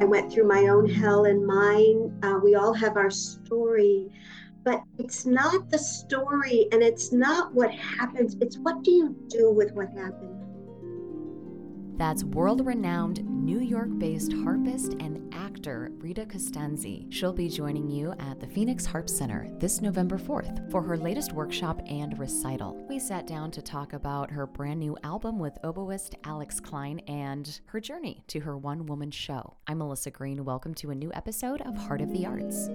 I went through my own hell and mine. Uh, we all have our story, but it's not the story and it's not what happens. It's what do you do with what happened? That's world renowned New York based harpist and actor Rita Costanzi. She'll be joining you at the Phoenix Harp Center this November 4th for her latest workshop and recital. We sat down to talk about her brand new album with oboist Alex Klein and her journey to her one woman show. I'm Melissa Green. Welcome to a new episode of Heart of the Arts.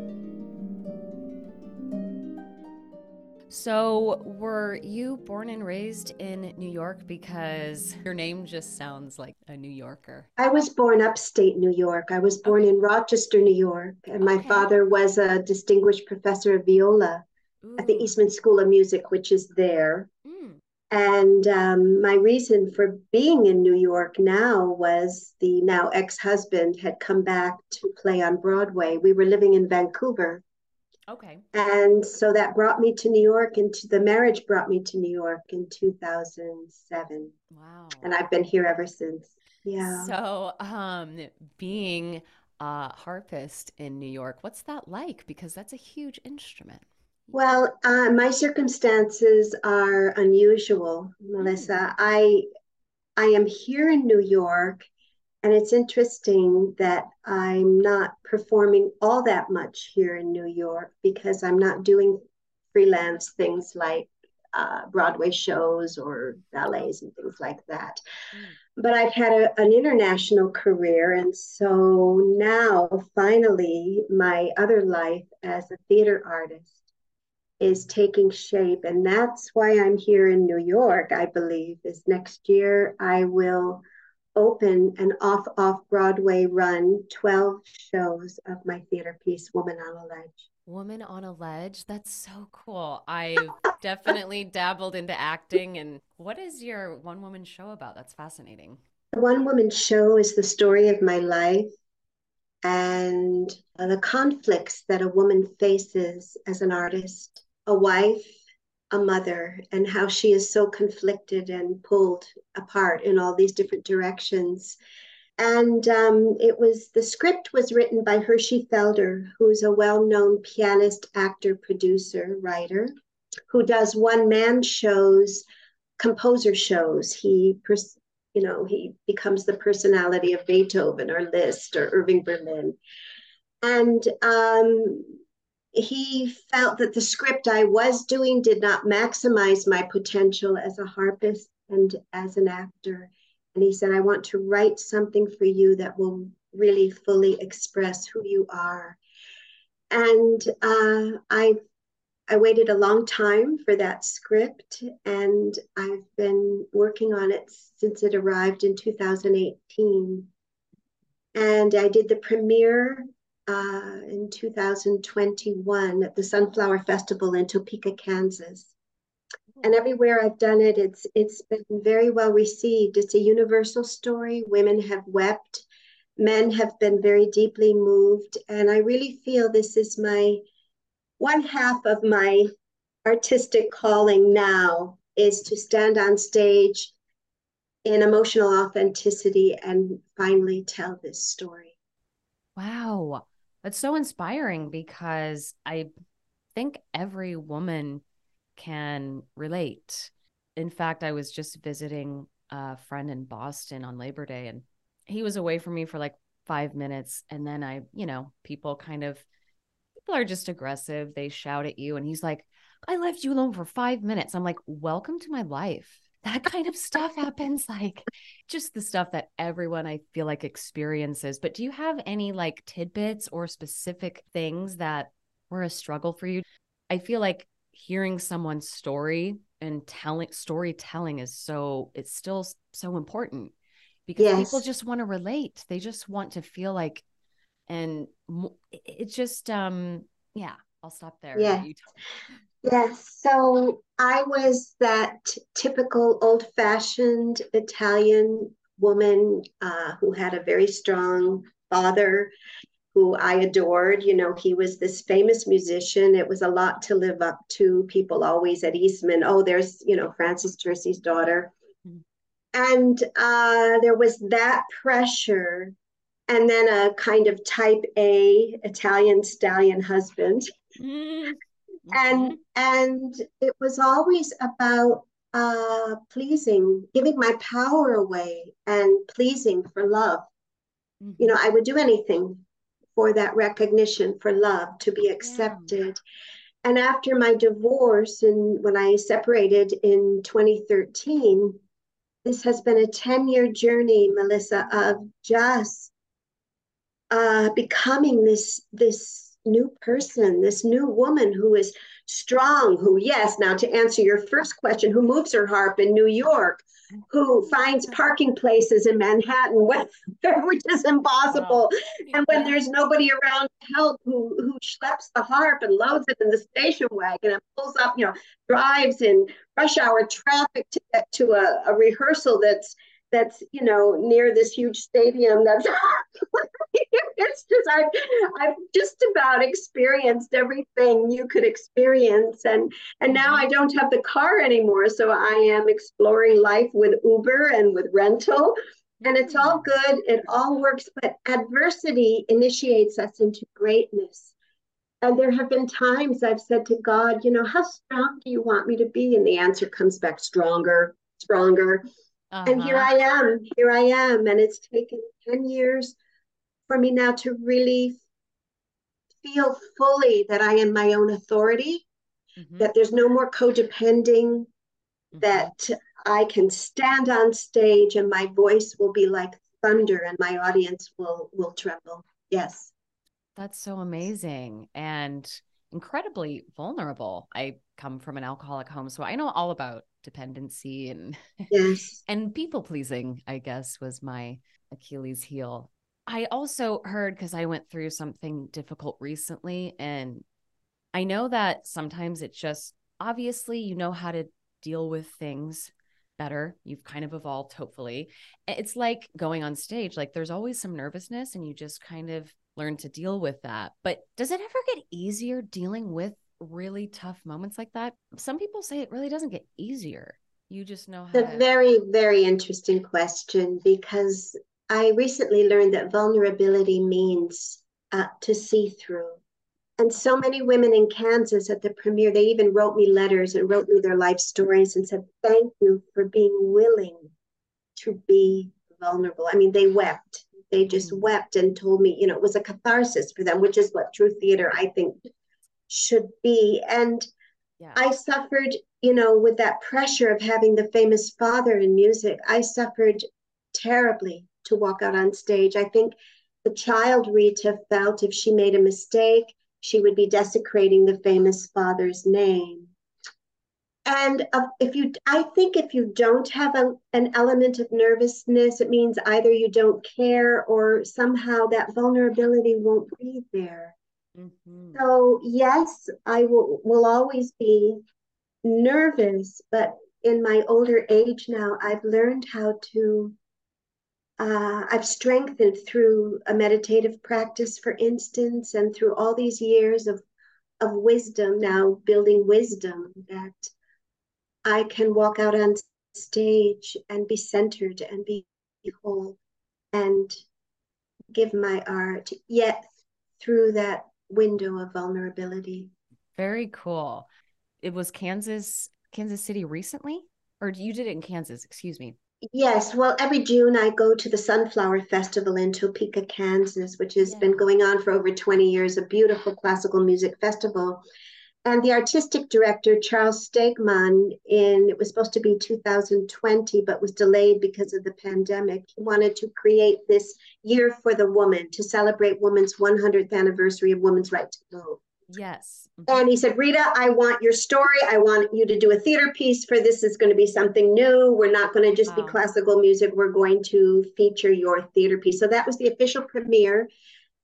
So, were you born and raised in New York? Because your name just sounds like a New Yorker. I was born upstate New York. I was born okay. in Rochester, New York, and my okay. father was a distinguished professor of viola Ooh. at the Eastman School of Music, which is there. Mm. And um, my reason for being in New York now was the now ex husband had come back to play on Broadway. We were living in Vancouver Okay. And so that brought me to New York, and the marriage brought me to New York in 2007. Wow. And I've been here ever since. Yeah. So, um, being a harpist in New York, what's that like? Because that's a huge instrument. Well, uh, my circumstances are unusual, Melissa. Mm. I I am here in New York and it's interesting that I'm not performing all that much here in New York because I'm not doing freelance things like uh, Broadway shows or ballets and things like that. Mm. But I've had a, an international career. And so now, finally, my other life as a theater artist is taking shape. And that's why I'm here in New York, I believe, is next year I will open an off off Broadway run 12 shows of my theater piece, Woman on a Ledge. Woman on a Ledge? That's so cool. I've definitely dabbled into acting. And what is your one woman show about? That's fascinating. The one woman show is the story of my life and the conflicts that a woman faces as an artist, a wife, a mother and how she is so conflicted and pulled apart in all these different directions. And um, it was the script was written by Hershey Felder, who's a well-known pianist, actor, producer, writer, who does one-man shows, composer shows. He, you know, he becomes the personality of Beethoven or Liszt or Irving Berlin. And um, he felt that the script I was doing did not maximize my potential as a harpist and as an actor. And he said, I want to write something for you that will really fully express who you are. And uh, I, I waited a long time for that script, and I've been working on it since it arrived in 2018. And I did the premiere uh, in 2021 at the Sunflower Festival in Topeka, Kansas. And everywhere I've done it, it's it's been very well received. It's a universal story. Women have wept, men have been very deeply moved, and I really feel this is my one half of my artistic calling now is to stand on stage in emotional authenticity and finally tell this story. Wow. That's so inspiring because I think every woman can relate. In fact, I was just visiting a friend in Boston on Labor Day and he was away from me for like five minutes. And then I, you know, people kind of, people are just aggressive. They shout at you. And he's like, I left you alone for five minutes. I'm like, welcome to my life that kind of stuff happens like just the stuff that everyone i feel like experiences. But do you have any like tidbits or specific things that were a struggle for you? I feel like hearing someone's story and telling storytelling is so it's still so important because yes. people just want to relate. They just want to feel like and it just um yeah i'll stop there. Yeah Yes. So I was that typical old fashioned Italian woman uh, who had a very strong father who I adored. You know, he was this famous musician. It was a lot to live up to. People always at Eastman, oh, there's, you know, Francis Tursi's daughter. Mm-hmm. And uh, there was that pressure and then a kind of type A Italian stallion husband. Mm-hmm. And and it was always about uh, pleasing, giving my power away and pleasing for love. Mm-hmm. You know, I would do anything for that recognition, for love, to be accepted. Yeah. And after my divorce and when I separated in 2013, this has been a 10 year journey, Melissa, of just uh, becoming this, this new person, this new woman who is strong, who, yes, now to answer your first question, who moves her harp in New York, who finds parking places in Manhattan, which is impossible. And when there's nobody around to help, who, who schleps the harp and loads it in the station wagon and pulls up, you know, drives in rush hour traffic to get to a, a rehearsal that's that's you know near this huge stadium that's it's just I've, I've just about experienced everything you could experience. And and now I don't have the car anymore. So I am exploring life with Uber and with rental. And it's all mm. good. It all works. But adversity initiates us into greatness. And there have been times I've said to God you know how strong do you want me to be? And the answer comes back stronger stronger uh-huh. And here uh-huh. I am, here I am. And it's taken 10 years for me now to really feel fully that I am my own authority, mm-hmm. that there's no more codepending, mm-hmm. that I can stand on stage and my voice will be like thunder and my audience will will tremble. Yes. That's so amazing and incredibly vulnerable. I come from an alcoholic home, so I know all about dependency and yes. and people pleasing, I guess, was my Achilles heel. I also heard because I went through something difficult recently, and I know that sometimes it's just obviously you know how to deal with things better. You've kind of evolved, hopefully. It's like going on stage, like there's always some nervousness, and you just kind of learn to deal with that. But does it ever get easier dealing with really tough moments like that? Some people say it really doesn't get easier. You just know how. It's a to... very, very interesting question because I recently learned that vulnerability means uh, to see through. And so many women in Kansas at the premiere, they even wrote me letters and wrote me their life stories and said, Thank you for being willing to be vulnerable. I mean, they wept. They just mm-hmm. wept and told me, you know, it was a catharsis for them, which is what true theater, I think, should be. And yeah. I suffered, you know, with that pressure of having the famous father in music, I suffered terribly to walk out on stage. I think the child Rita felt if she made a mistake, she would be desecrating the famous father's name. And uh, if you, I think if you don't have a, an element of nervousness, it means either you don't care or somehow that vulnerability won't be there. Mm-hmm. So yes, I will will always be nervous, but in my older age now, I've learned how to. Uh, I've strengthened through a meditative practice, for instance, and through all these years of of wisdom. Now building wisdom that I can walk out on stage and be centered and be whole and give my art. Yet through that window of vulnerability. Very cool. It was Kansas, Kansas City recently, or you did it in Kansas? Excuse me. Yes, well, every June I go to the Sunflower Festival in Topeka, Kansas, which has yeah. been going on for over 20 years, a beautiful classical music festival. And the artistic director, Charles Stegman, in it was supposed to be 2020, but was delayed because of the pandemic. He wanted to create this year for the woman to celebrate women's 100th anniversary of women's right to vote. Yes. And he said, Rita, I want your story. I want you to do a theater piece for this. is going to be something new. We're not going to just wow. be classical music. We're going to feature your theater piece. So that was the official premiere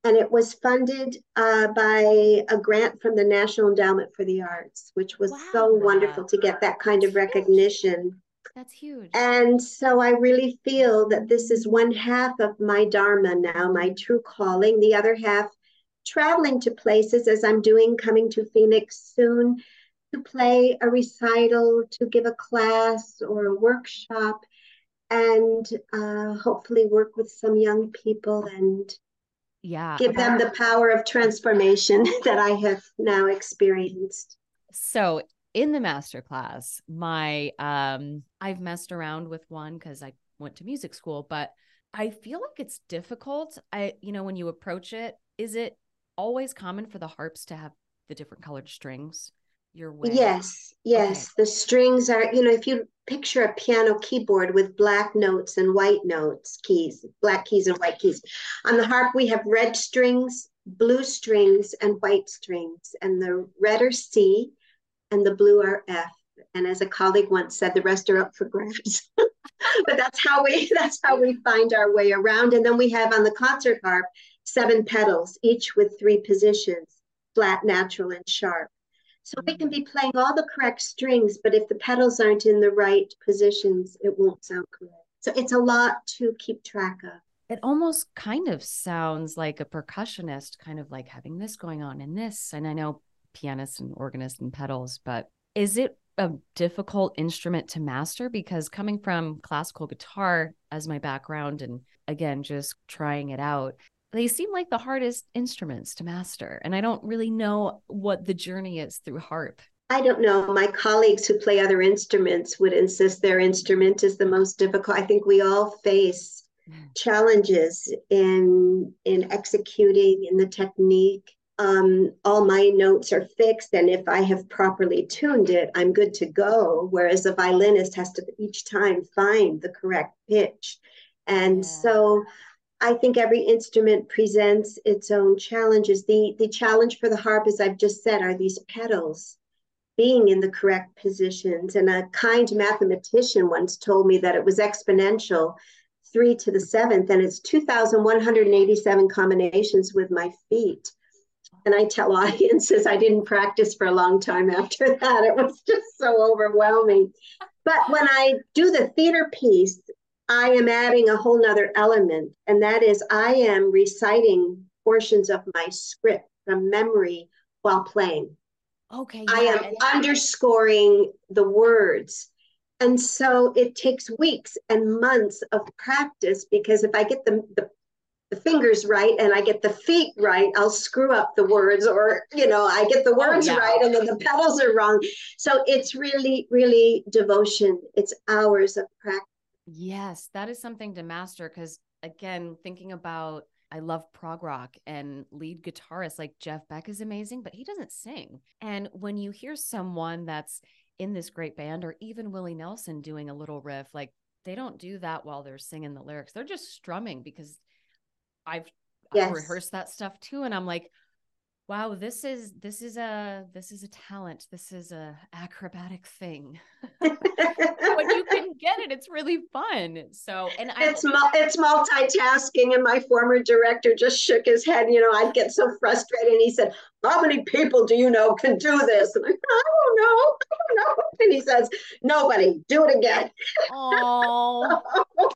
and it was funded uh, by a grant from the National Endowment for the Arts, which was wow, so wonderful to get that kind of recognition. That's huge. And so I really feel that this is one half of my Dharma now, my true calling. The other half, traveling to places as I'm doing, coming to Phoenix soon to play a recital, to give a class or a workshop and uh, hopefully work with some young people and yeah give them the power of transformation that i have now experienced. So in the master class my um i've messed around with one because i went to music school but i feel like it's difficult. I you know when you approach it is it always common for the harps to have the different colored strings your way yes yes okay. the strings are you know if you picture a piano keyboard with black notes and white notes keys black keys and white keys. On the harp we have red strings blue strings and white strings and the red are c and the blue are f. And as a colleague once said the rest are up for grabs. But that's how we that's how we find our way around. And then we have on the concert harp seven pedals each with three positions flat natural and sharp so we can be playing all the correct strings, but if the pedals aren't in the right positions, it won't sound correct. So it's a lot to keep track of. It almost kind of sounds like a percussionist, kind of like having this going on and this. And I know pianists and organists and pedals, but is it a difficult instrument to master? Because coming from classical guitar as my background and again, just trying it out, they seem like the hardest instruments to master. And I don't really know what the journey is through harp. I don't know. My colleagues who play other instruments would insist their instrument is the most difficult. I think we all face mm. challenges in in executing in the technique. Um, all my notes are fixed, and if I have properly tuned it, I'm good to go. Whereas a violinist has to each time find the correct pitch, and yeah. so I think every instrument presents its own challenges. The, the challenge for the harp, as I've just said, are these pedals being in the correct positions. And a kind mathematician once told me that it was exponential, three to the seventh, and it's 2,187 combinations with my feet. And I tell audiences I didn't practice for a long time after that. It was just so overwhelming. But when I do the theater piece, I am adding a whole nother element, and that is I am reciting portions of my script from memory while playing. Okay. Yeah. I am underscoring the words. And so it takes weeks and months of practice because if I get the, the, the fingers right and I get the feet right, I'll screw up the words, or you know, I get the oh, words oh, yeah. right and then the pedals are wrong. So it's really, really devotion. It's hours of practice Yes, that is something to master because again, thinking about I love prog rock and lead guitarist like Jeff Beck is amazing, but he doesn't sing. And when you hear someone that's in this great band or even Willie Nelson doing a little riff, like they don't do that while they're singing the lyrics. They're just strumming because I've, yes. I've rehearsed that stuff too. And I'm like, wow this is this is a this is a talent. This is a acrobatic thing. When you can get it it's really fun. So and it's I, it's multitasking and my former director just shook his head you know i'd get so frustrated and he said how many people do you know can do this? And i, I don't know. I don't know. And he says nobody. Do it again. Oh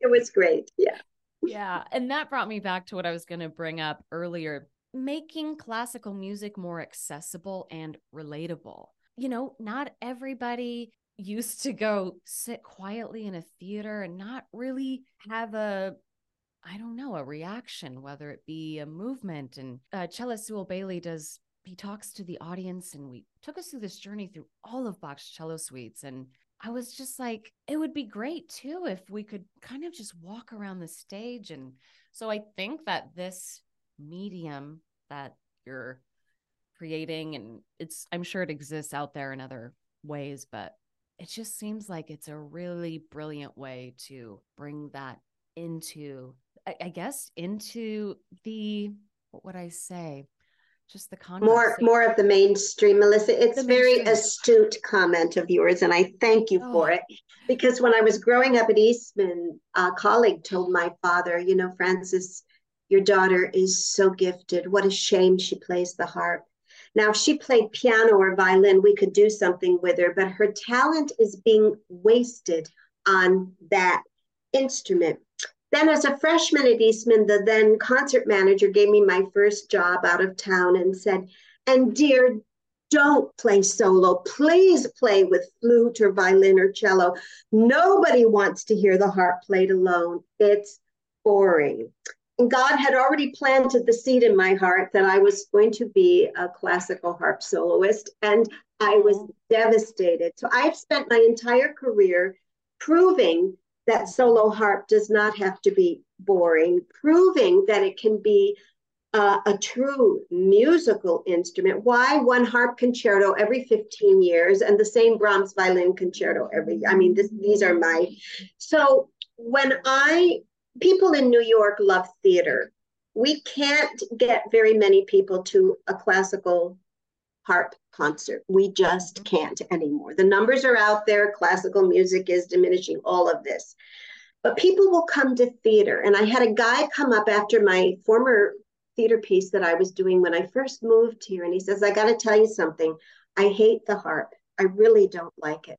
it was great. Yeah. Yeah. And that brought me back to what I was going to bring up earlier making classical music more accessible and relatable. You know, not everybody used to go sit quietly in a theater and not really have a I don't know, a reaction, whether it be a movement. And uh, cellist Zuill Bailey does, he talks to the audience, and we took us through this journey through all of Bach's cello suites. And I was just like, it would be great too if we could kind of just walk around the stage. And so I think that this medium that you're creating and it's i'm sure it exists out there in other ways but it just seems like it's a really brilliant way to bring that into I, I guess into the what would i say? Just the context more more of the mainstream melissa. It's very astute comment of yours and i thank you oh. for it. Because when i was growing up at eastman a colleague told my father you know francis your daughter is so gifted. What a shame she plays the harp. Now, if she played piano or violin, we could do something with her, but her talent is being wasted on that instrument. Then, as a freshman at Eastman, the then concert manager gave me my first job out of town and said, And dear, don't play solo. Please play with flute or violin or cello. Nobody wants to hear the harp played alone. It's boring. God had already planted the seed in my heart that I was going to be a classical harp soloist, and I was mm-hmm. devastated. So I've spent my entire career proving that solo harp does not have to be boring, proving that it can be uh, a true musical instrument. Why one harp concerto every 15 years and the same Brahms violin concerto every I mean, this, these are my. So when I, people in New York love theater. We can't get very many people to a classical harp concert. We just can't anymore. The numbers are out there. Classical music is diminishing all of this. But people will come to theater. And I had a guy come up after my former theater piece that I was doing when I first moved here. And he says, I got to tell you something. I hate the harp. I really don't like it.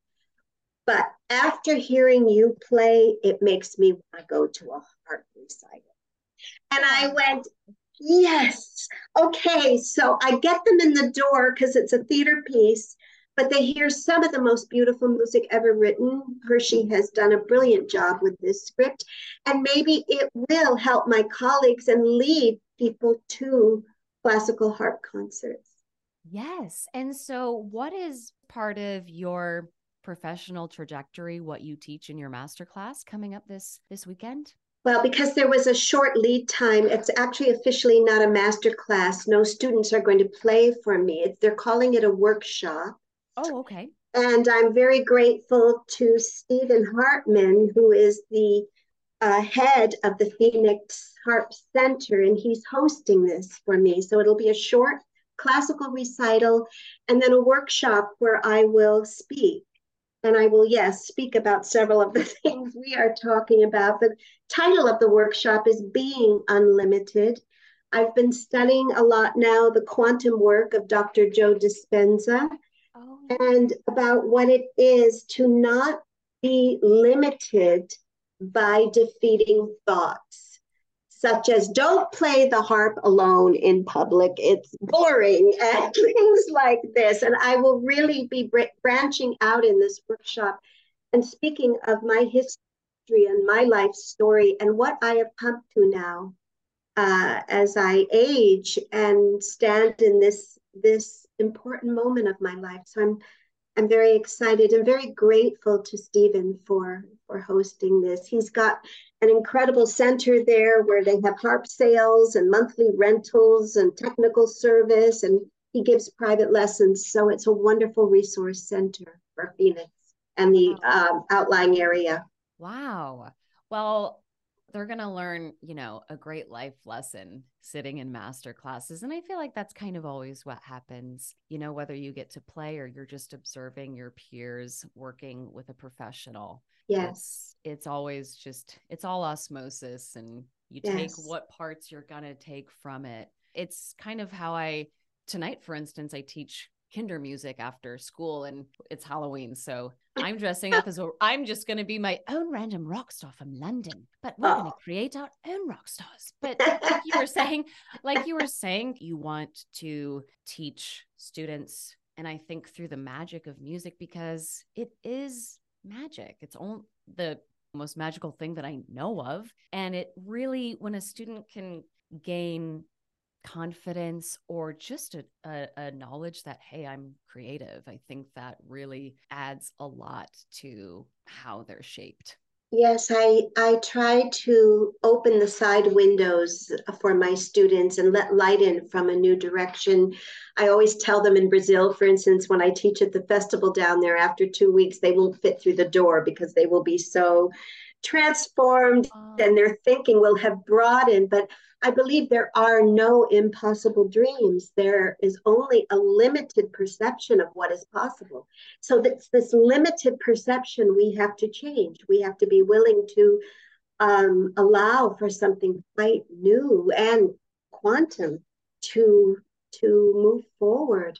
But after hearing you play, it makes me want to go to a harp recital. And I went, Yes. Okay. So I get them in the door because it's a theater piece, but they hear some of the most beautiful music ever written. Hershey has done a brilliant job with this script. And maybe it will help my colleagues and lead people to classical harp concerts. Yes. And so, what is part of your professional trajectory what you teach in your masterclass coming up this this weekend? Well because there was a short lead time it's actually officially not a master class no students are going to play for me. They're calling it a workshop. Oh okay. And i'm very grateful to stephen hartman who is the uh, head of the Phoenix Harp Center, and he's hosting this for me. So it'll be a short classical recital and then a workshop where I will speak. And I will, yes, speak about several of the things we are talking about. The title of the workshop is Being Unlimited. I've been studying a lot now the quantum work of Dr. Joe Dispenza oh. and about what it is to not be limited by defeating thoughts, such as don't play the harp alone in public, it's boring, and things like this. And I will really be branching out in this workshop and speaking of my history and my life story and what I have come to now uh, as I age and stand in this this important moment of my life. So I'm I'm very excited and very grateful to Stephen for for hosting this. He's got an incredible center there where they have harp sales and monthly rentals and technical service, and he gives private lessons. So it's a wonderful resource center for Phoenix and the um, outlying area. Wow. Well, they're going to learn, you know, a great life lesson sitting in master classes. And I feel like that's kind of always what happens, you know, whether you get to play or you're just observing your peers working with a professional. Yes. It's, it's always just, it's all osmosis and you yes. take what parts you're going to take from it. It's kind of how I, tonight, for instance, I teach kinder music after school and it's Halloween. So I'm dressing up as a, I'm just going to be my own random rock star from London, but we're oh. going to create our own rock stars. But like you were saying, like you were saying, you want to teach students. And I think through the magic of music, because it is magic. It's all the most magical thing that I know of. And it really, when a student can gain confidence or just a, a, a, knowledge that hey i'm creative i think that really adds a lot to how they're shaped. Yes i i try to open the side windows for my students and let light in from a new direction. I always tell them in brazil for instance when i teach at the festival down there after two weeks they won't fit through the door because they will be so transformed and their thinking will have broadened but I believe there are no impossible dreams. There is only a limited perception of what is possible. So that's this limited perception we have to change. We have to be willing to um, allow for something quite new and quantum to to move forward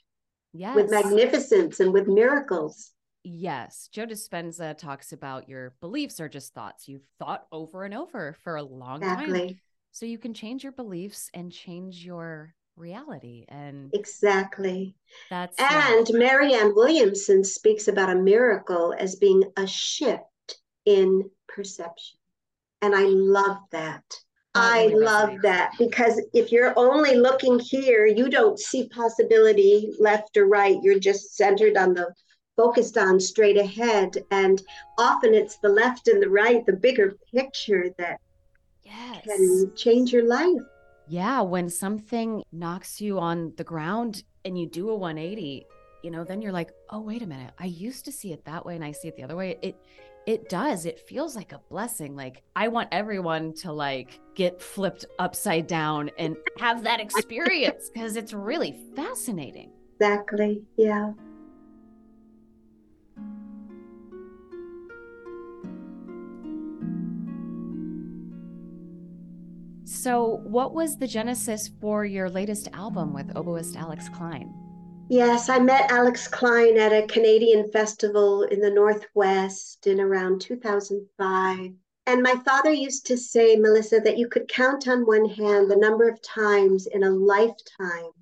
yes. with magnificence and with miracles. Yes. Joe Dispenza talks about your beliefs are just thoughts you've thought over and over for a long exactly. time. So you can change your beliefs and change your reality. And exactly. That's and yeah. Marianne Williamson speaks about a miracle as being a shift in perception. And I love that. Oh, I love that because if you're only looking here, you don't see possibility left or right. You're just centered on the focused on straight ahead. And often it's the left and the right, the bigger picture that yes. can change your life. Yeah. When something knocks you on the ground and you do a 180, you know, then you're like, oh, wait a minute. I used to see it that way and I see it the other way. It, it does. It feels like a blessing. Like I want everyone to like get flipped upside down and have that experience because it's really fascinating. Exactly. Yeah. So, what was the genesis for your latest album with oboist Alex Klein? Yes, I met Alex Klein at a Canadian festival in the Northwest in around 2005. And my father used to say, Melissa, that you could count on one hand the number of times in a lifetime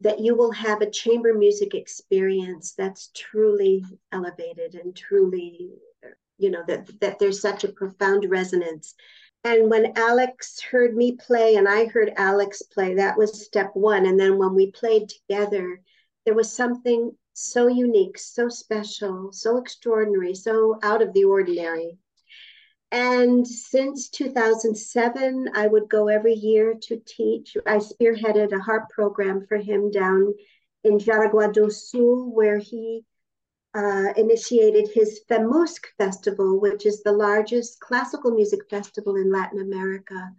that you will have a chamber music experience that's truly elevated and truly, you know, that, that there's such a profound resonance and when Alex heard me play and I heard Alex play, that was step one. And then when we played together, there was something so unique, so special, so extraordinary, so out of the ordinary. And since 2007, I would go every year to teach. I spearheaded a harp program for him down in Jaraguá do Sul, where he uh, initiated his FEMUSC Festival, which is the largest classical music festival in Latin America.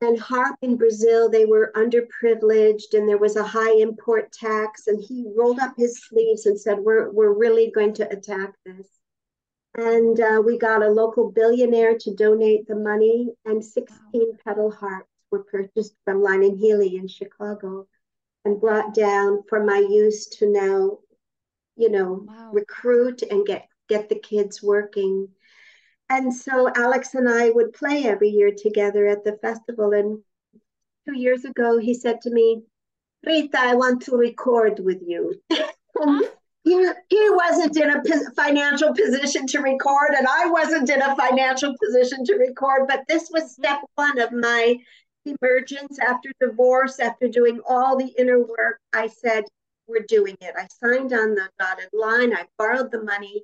And harp in Brazil, they were underprivileged and there was a high import tax. And he rolled up his sleeves and said, We're, we're really going to attack this. And uh, we got a local billionaire to donate the money, and 16 pedal harps were purchased from Lyon & Healy in Chicago and brought down for my use to now you know, wow. recruit and get get the kids working. And so Alex and I would play every year together at the festival. And two years ago, he said to me, Rita, I want to record with you. he, he wasn't in a financial position to record, and I wasn't in a financial position to record. But this was mm-hmm. step one of my emergence after divorce, after doing all the inner work. I said, we're doing it. I signed on the dotted line, I borrowed the money,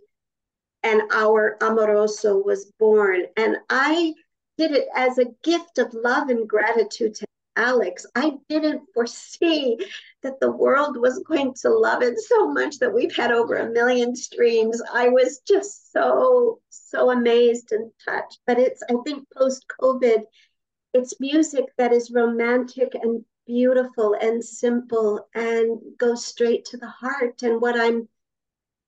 and our Amoroso was born. And I did it as a gift of love and gratitude to Alex. I didn't foresee that the world was going to love it so much that we've had over a million streams. I was just so, so amazed and touched. But it's, I think, post COVID, it's music that is romantic and beautiful and simple and goes straight to the heart. And what I'm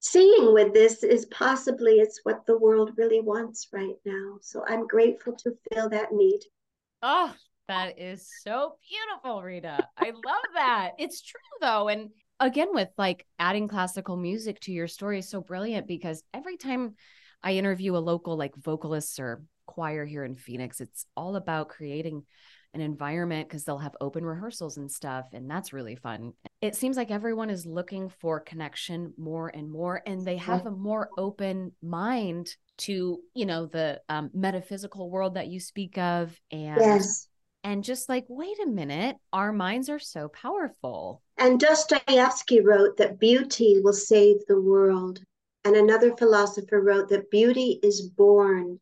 seeing with this is possibly it's what the world really wants right now. So I'm grateful to fill that need. Oh, that is so beautiful, Rita. I love that. It's true though. And again, with like adding classical music to your story is so brilliant because every time I interview a local like vocalist or choir here in Phoenix, it's all about creating an environment because they'll have open rehearsals and stuff and that's really fun. It seems like everyone is looking for connection more and more and they have a more open mind to you know the um, metaphysical world that you speak of and yes. and just like wait a minute our minds are so powerful. And dostoevsky wrote that beauty will save the world and another philosopher wrote that beauty is born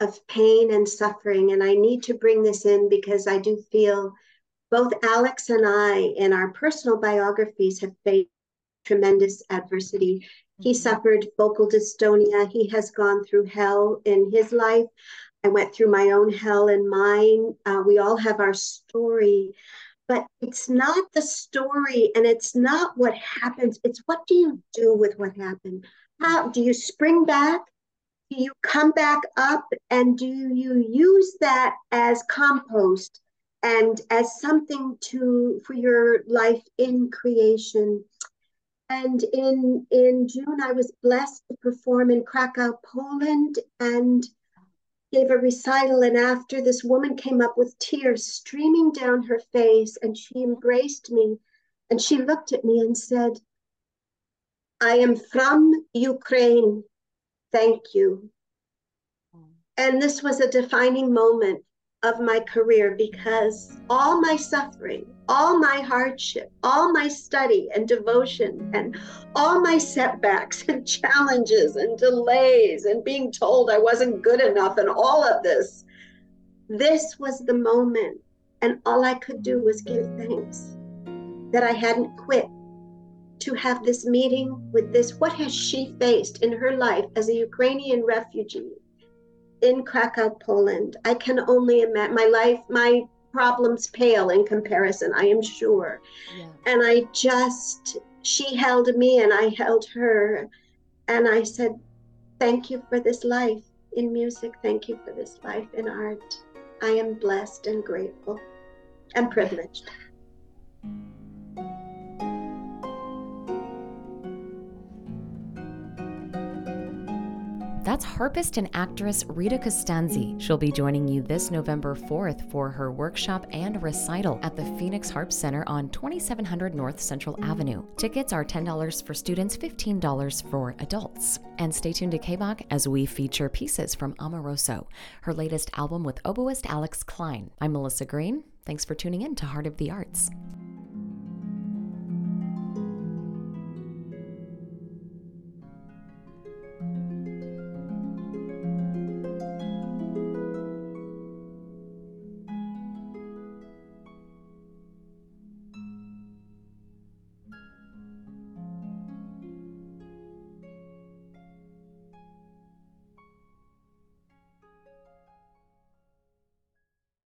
of pain and suffering. And I need to bring this in because I do feel both Alex and I, in our personal biographies, have faced tremendous adversity. He mm-hmm. suffered focal dystonia. He has gone through hell in his life. I went through my own hell and mine. Uh, we all have our story, but it's not the story and it's not what happens. It's what do you do with what happened? How do you spring back? Do you come back up and do you use that as compost and as something to for your life in creation and in in june i was blessed to perform in krakow poland and gave a recital, and after this woman came up with tears streaming down her face, and she embraced me and she looked at me and said, I am from Ukraine. Thank you. And this was a defining moment of my career because all my suffering, all my hardship, all my study and devotion, and all my setbacks and challenges and delays and being told I wasn't good enough and all of this, this was the moment. And all I could do was give thanks that I hadn't quit to have this meeting with this. What has she faced in her life as a Ukrainian refugee in Krakow, Poland? I can only imagine my life, my problems pale in comparison, I am sure. Yeah. And I just, she held me and I held her. And I said, Thank you for this life in music. Thank you for this life in art. I am blessed and grateful and privileged. That's harpist and actress Rita Costanzi. She'll be joining you this November 4th for her workshop and recital at the Phoenix Harp Center on 2700 North Central Avenue. Tickets are $10 for students, $15 for adults. And stay tuned to KBOC as we feature pieces from Amoroso, her latest album with oboist Alex Klein. I'm Melissa Green. Thanks for tuning in to Heart of the Arts.